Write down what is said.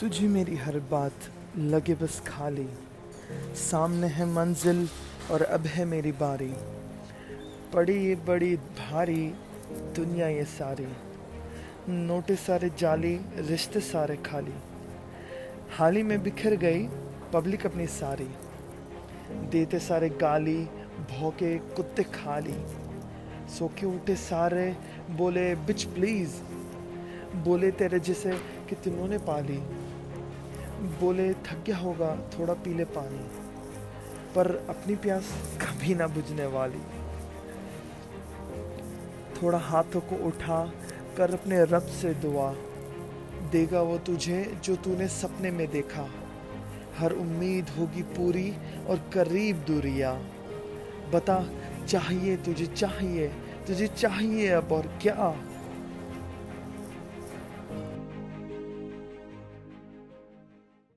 तुझे मेरी हर बात लगे बस खाली। सामने है मंजिल और अब है मेरी बारी। ये बड़ी भारी, दुनिया ये सारी। नोटे सारे जाली, रिश्ते सारे खाली। हाल ही में बिखर गई पब्लिक अपनी सारी। देते सारे गाली, भौके कुत्ते खाली। सो के उठे सारे, बोले, बिच प्लीज़। बोले, तेरे जिसे कि तिन्होंने पाली। बोले थक गया होगा, थोड़ा पीले पानी, पर अपनी प्यास कभी ना बुझने वाली। थोड़ा हाथों को उठा कर अपने रब से दुआ। देगा वो तुझे जो तूने सपने में देखा। हर उम्मीद होगी पूरी और करीब दूरिया। बता, चाहिए तुझे चाहिए तुझे चाहिए अब और क्या?